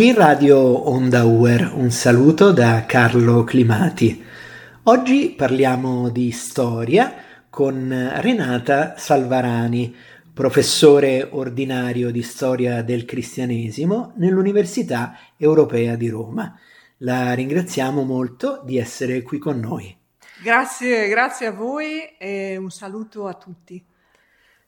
Qui Radio Onda Uer, un saluto da Carlo Climati. Oggi parliamo di storia con Renata Salvarani, professore ordinario di storia del cristianesimo nell'Università Europea di Roma. La ringraziamo molto di essere qui con noi. Grazie, grazie a voi e un saluto a tutti.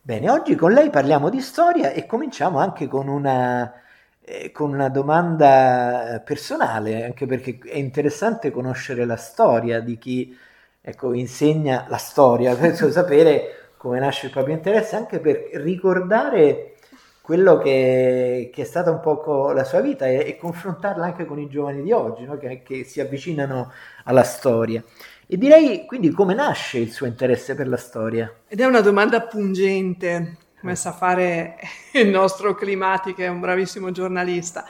Bene, oggi con lei parliamo di storia e cominciamo anche con una eh, con una domanda personale, anche perché è interessante conoscere la storia di chi ecco, insegna la storia, penso sapere come nasce il proprio interesse, anche per ricordare quello che, che, è stata un po' la sua vita e, e, confrontarla anche con i giovani di oggi, no? che, che si avvicinano alla storia. E direi quindi come nasce il suo interesse per la storia? Ed è una domanda pungente, come sa fare il nostro Climati, che è un bravissimo giornalista.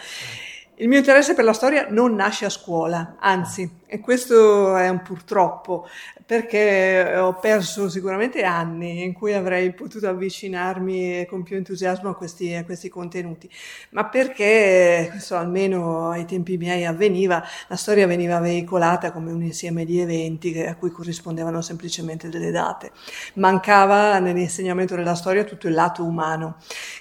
Il mio interesse per la storia non nasce a scuola, anzi, e questo è un purtroppo, perché ho perso sicuramente anni in cui avrei potuto avvicinarmi con più entusiasmo a questi, a questi contenuti, ma perché, questo almeno ai tempi miei avveniva, la storia veniva veicolata come un insieme di eventi a cui corrispondevano semplicemente delle date. Mancava nell'insegnamento della storia tutto il lato umano.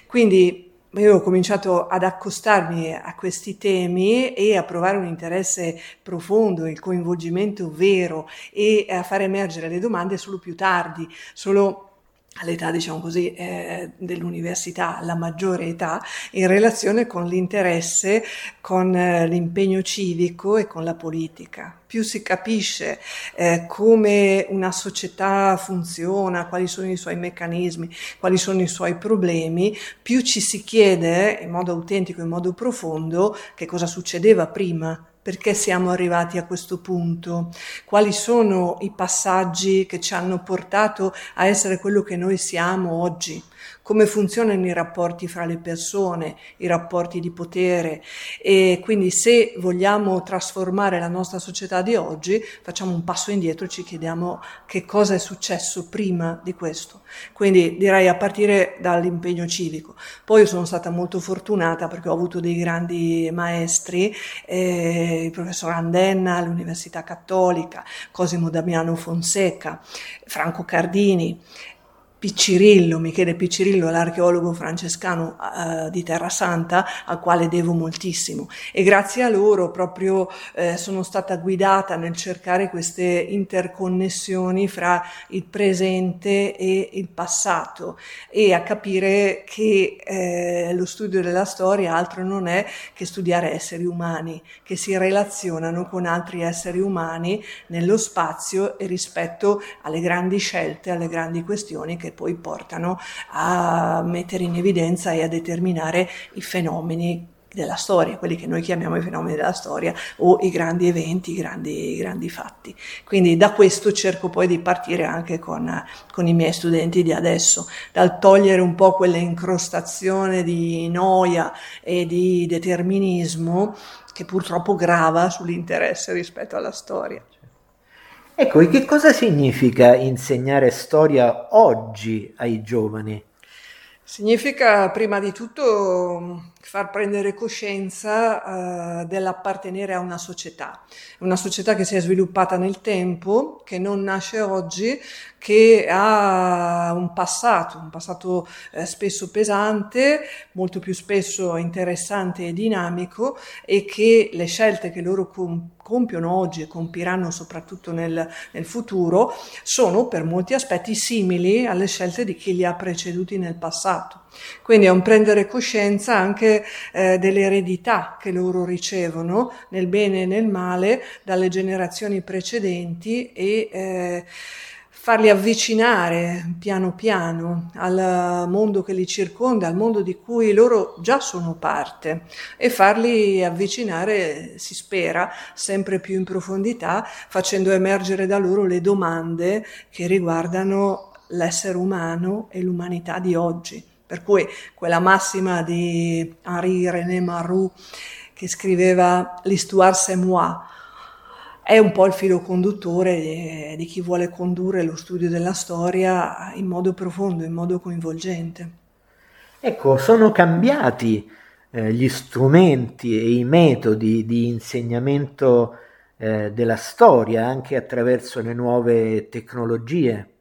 Quindi io ho cominciato ad accostarmi a questi temi e a provare un interesse profondo, il coinvolgimento vero e a far emergere le domande solo più tardi, solo all'età, diciamo così, eh, dell'università, alla maggiore età, in relazione con l'interesse, con eh, l'impegno civico e con la politica. Più si capisce eh, come una società funziona, quali sono i suoi meccanismi, quali sono i suoi problemi, più ci si chiede in modo autentico, in modo profondo, che cosa succedeva prima perché siamo arrivati a questo punto? Quali sono i passaggi che ci hanno portato a essere quello che noi siamo oggi? Come funzionano i rapporti fra le persone, i rapporti di potere e quindi se vogliamo trasformare la nostra società di oggi facciamo un passo indietro e ci chiediamo che cosa è successo prima di questo. Quindi direi a partire dall'impegno civico. Poi io sono stata molto fortunata perché ho avuto dei grandi maestri, eh, il professor Andenna all'Università Cattolica, Cosimo Damiano Fonseca, Franco Cardini, Piccirillo, Michele Piccirillo, l'archeologo francescano uh, di Terra Santa, al quale devo moltissimo. E grazie a loro proprio eh, sono stata guidata nel cercare queste interconnessioni fra il presente e il passato e a capire che eh, lo studio della storia altro non è che studiare esseri umani, che si relazionano con altri esseri umani nello spazio e rispetto alle grandi scelte, alle grandi questioni che poi portano a mettere in evidenza e a determinare i fenomeni della storia, quelli che noi chiamiamo i fenomeni della storia o i grandi eventi, i grandi, i grandi fatti. Quindi da questo cerco poi di partire anche con, con, i miei studenti di adesso, dal togliere un po' quella incrostazione di noia e di determinismo che purtroppo grava sull'interesse rispetto alla storia. Ecco, e che cosa significa insegnare storia oggi ai giovani? Significa prima di tutto far prendere coscienza uh, dell'appartenere a una società, una società che si è sviluppata nel tempo, che non nasce oggi, che ha un passato, un passato eh, spesso pesante, molto più spesso interessante e dinamico e che le scelte che loro com- compiono oggi e compiranno soprattutto nel, nel, futuro sono per molti aspetti simili alle scelte di chi li ha preceduti nel passato. Quindi è un prendere coscienza anche eh, delle eredità che loro ricevono nel bene e nel male dalle generazioni precedenti e eh, farli avvicinare piano piano al mondo che li circonda, al mondo di cui loro già sono parte e farli avvicinare, si spera, sempre più in profondità, facendo emergere da loro le domande che riguardano l'essere umano e l'umanità di oggi. Per cui quella massima di Henri René Marroux che scriveva L'histoire c'est moi, è un po' il filo conduttore di, di chi vuole condurre lo studio della storia in modo profondo, in modo coinvolgente. Ecco, sono cambiati eh, gli strumenti e i metodi di insegnamento eh, della storia anche attraverso le nuove tecnologie.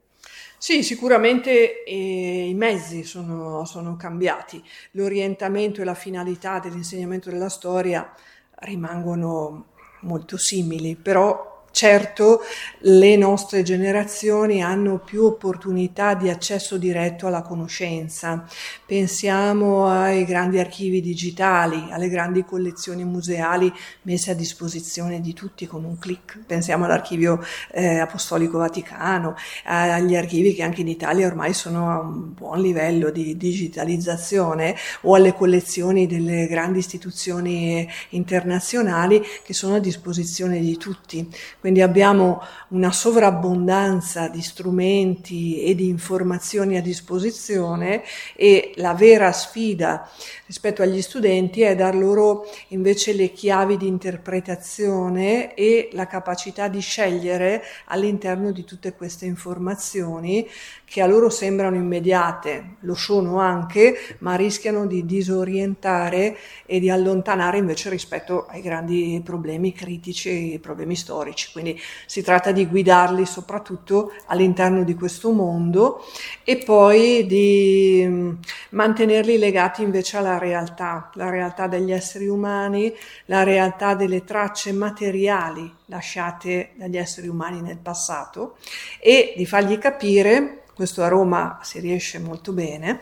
Sì, sicuramente eh, i mezzi sono, sono, cambiati, l'orientamento e la finalità dell'insegnamento della storia rimangono molto simili, però Certo, le nostre generazioni hanno più opportunità di accesso diretto alla conoscenza. Pensiamo ai grandi archivi digitali, alle grandi collezioni museali messe a disposizione di tutti con un clic. Pensiamo all'archivio eh, apostolico vaticano, agli archivi che anche in Italia ormai sono a un buon livello di digitalizzazione o alle collezioni delle grandi istituzioni internazionali che sono a disposizione di tutti. Quindi abbiamo una sovrabbondanza di strumenti e di informazioni a disposizione e la vera sfida rispetto agli studenti è dar loro invece le chiavi di interpretazione e la capacità di scegliere all'interno di tutte queste informazioni che a loro sembrano immediate, lo sono anche, ma rischiano di disorientare e di allontanare invece rispetto ai grandi problemi critici e problemi storici. Quindi si tratta di guidarli soprattutto all'interno di questo mondo e poi di mm, mantenerli legati invece alla realtà, la realtà degli esseri umani, la realtà delle tracce materiali lasciate dagli esseri umani nel passato e di fargli capire questo a Roma si riesce molto bene,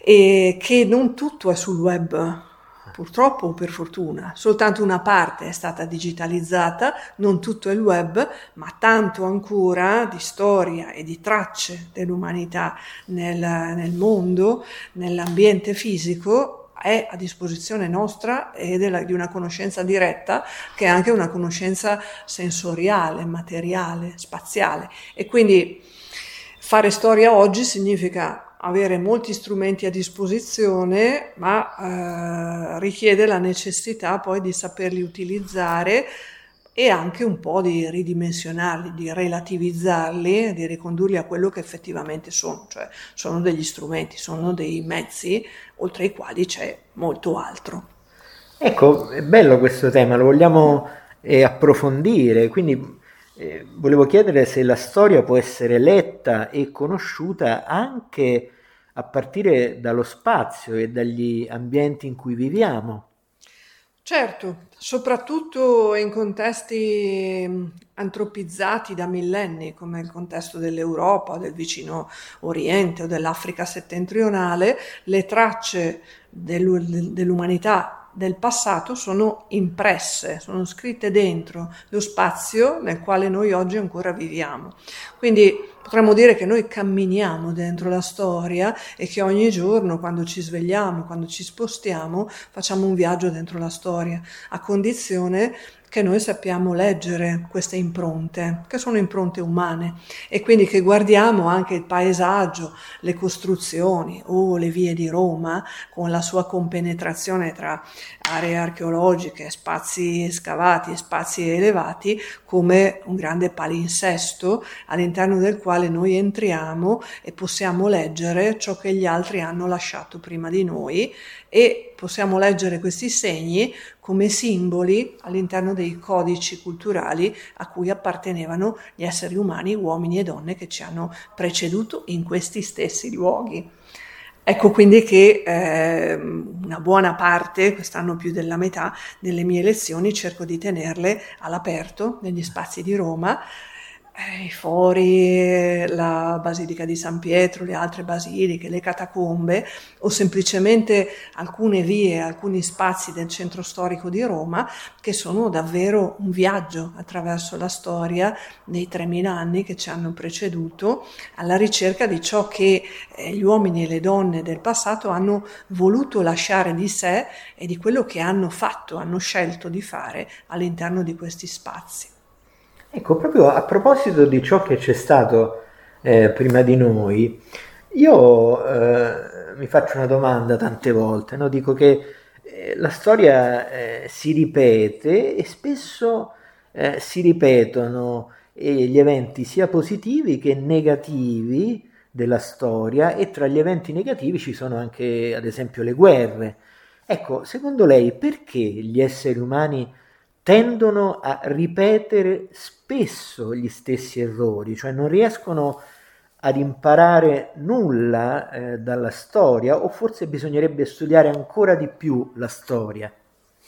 e che non tutto è sul web, purtroppo o per fortuna, soltanto una parte è stata digitalizzata, non tutto il web, ma tanto ancora di storia e di tracce dell'umanità nel, nel mondo, nell'ambiente fisico è a disposizione nostra e della, di una conoscenza diretta che è anche una conoscenza sensoriale, materiale, spaziale. E quindi Fare storia oggi significa avere molti strumenti a disposizione, ma eh, richiede la necessità poi di saperli utilizzare e anche un po' di ridimensionarli, di relativizzarli, di ricondurli a quello che effettivamente sono, cioè sono degli strumenti, sono dei mezzi oltre i quali c'è molto altro. Ecco, è bello questo tema, lo vogliamo eh, approfondire, quindi eh, volevo chiedere se la storia può essere letta e conosciuta anche a partire dallo spazio e dagli ambienti in cui viviamo. Certo, soprattutto in contesti mm, antropizzati da millenni, come il contesto dell'Europa, del vicino Oriente o dell'Africa settentrionale, le tracce dell'umanità del passato sono impresse, sono scritte dentro lo spazio nel quale noi oggi ancora viviamo. Quindi potremmo dire che noi camminiamo dentro la storia e che ogni giorno, quando ci svegliamo, quando ci spostiamo, facciamo un viaggio dentro la storia, a condizione che noi sappiamo leggere queste impronte, che sono impronte umane, e quindi che guardiamo anche il paesaggio, le costruzioni o le vie di Roma con la sua compenetrazione tra aree archeologiche, spazi scavati e spazi elevati come un grande palinsesto all'interno del quale noi entriamo e possiamo leggere ciò che gli altri hanno lasciato prima di noi e possiamo leggere questi segni come simboli all'interno dei codici culturali a cui appartenevano gli esseri umani, uomini e donne che ci hanno preceduto in questi stessi luoghi. Ecco quindi che eh, una buona parte, quest'anno più della metà, delle mie lezioni cerco di tenerle all'aperto negli spazi di Roma, i fori, la Basilica di San Pietro, le altre basiliche, le catacombe o semplicemente alcune vie, alcuni spazi del centro storico di Roma che sono davvero un viaggio attraverso la storia dei 3000 anni che ci hanno preceduto alla ricerca di ciò che eh, gli uomini e le donne del passato hanno voluto lasciare di sé e di quello che hanno fatto, hanno scelto di fare all'interno di questi spazi. Ecco, proprio a proposito di ciò che c'è stato eh, prima di noi, io eh, mi faccio una domanda tante volte, no? dico che eh, la storia eh, si ripete e spesso eh, si ripetono gli eventi sia positivi che negativi della storia e tra gli eventi negativi ci sono anche ad esempio le guerre. Ecco, secondo lei perché gli esseri umani tendono a ripetere spesso gli stessi errori, cioè non riescono ad imparare nulla eh, dalla storia o forse bisognerebbe studiare ancora di più la storia?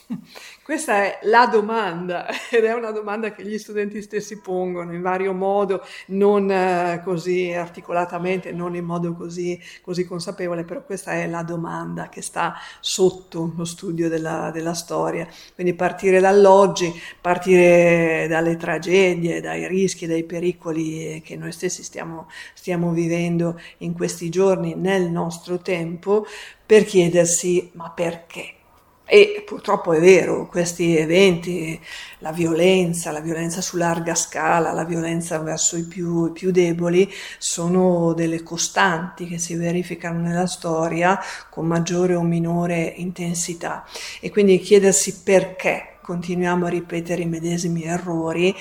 Questa è la domanda ed è una domanda che gli studenti stessi pongono in vario modo, non eh, così articolatamente, non in modo così, così, consapevole, però questa è la domanda che sta sotto lo studio della, della storia. Quindi partire dall'oggi, partire dalle tragedie, dai rischi, dai pericoli che noi stessi stiamo, stiamo vivendo in questi giorni nel nostro tempo, per chiedersi ma perché? E purtroppo è vero, questi eventi, la violenza, la violenza su larga scala, la violenza verso i più, i più, deboli, sono delle costanti che si verificano nella storia con maggiore o minore intensità. E quindi chiedersi perché continuiamo a ripetere i medesimi errori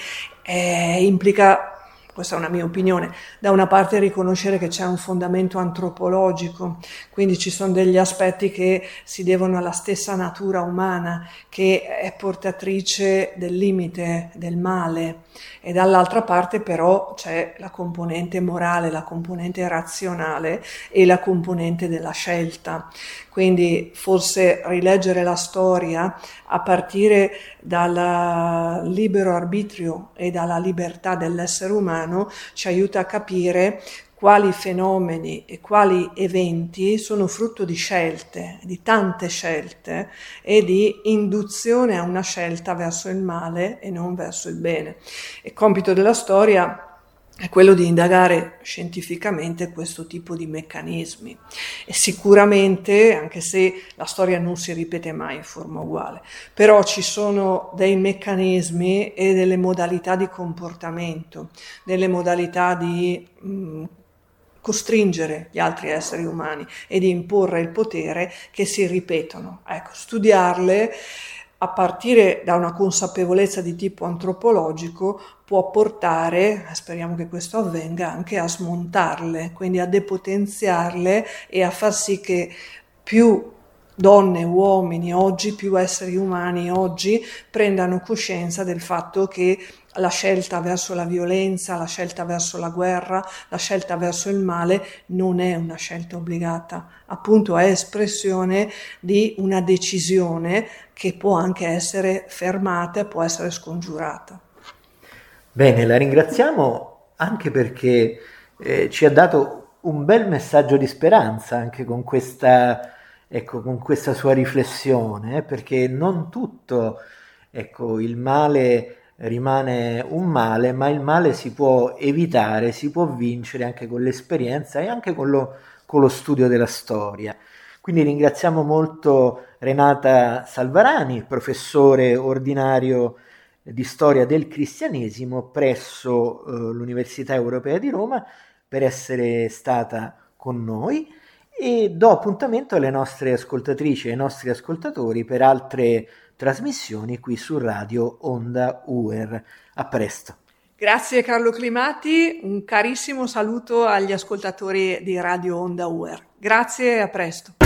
eh, implica questa è una mia opinione, da una parte riconoscere che c'è un fondamento antropologico, quindi ci sono degli aspetti che si devono alla stessa natura umana, che è portatrice del limite, del male, e dall'altra parte però c'è la componente morale, la componente razionale e la componente della scelta. Quindi forse rileggere la storia a partire dal libero arbitrio e dalla libertà dell'essere umano ci aiuta a capire quali fenomeni e quali eventi sono frutto di scelte, di tante scelte e di induzione a una scelta verso il male e non verso il bene. Il compito della storia è quello di indagare scientificamente questo tipo di meccanismi e sicuramente, anche se la storia non si ripete mai in forma uguale, però ci sono dei meccanismi e delle modalità di comportamento, delle modalità di mh, mm, costringere gli altri esseri umani e di imporre il potere che si ripetono. Ecco, studiarle a partire da una consapevolezza di tipo antropologico può portare, speriamo che questo avvenga, anche a smontarle, quindi a depotenziarle e a far sì che più donne, uomini oggi, più esseri umani oggi prendano coscienza del fatto che la scelta verso la violenza, la scelta verso la guerra, la scelta verso il male non è una scelta obbligata, appunto è espressione di una decisione che può anche essere fermata, può essere scongiurata. Bene, la ringraziamo anche perché eh, ci ha dato un bel messaggio di speranza anche con questa, ecco, con questa sua riflessione, eh, perché non tutto ecco, il male rimane un male, ma il male si può evitare, si può vincere anche con l'esperienza e anche con lo, con lo studio della storia. Quindi ringraziamo molto Renata Salvarani, professore ordinario di storia del cristianesimo presso eh, l'Università Europea di Roma per essere stata con noi e do appuntamento alle nostre ascoltatrici e ai nostri ascoltatori per altre trasmissioni qui su Radio Onda UER. A presto. Grazie Carlo Climati, un carissimo saluto agli ascoltatori di Radio Onda UER. Grazie e a presto.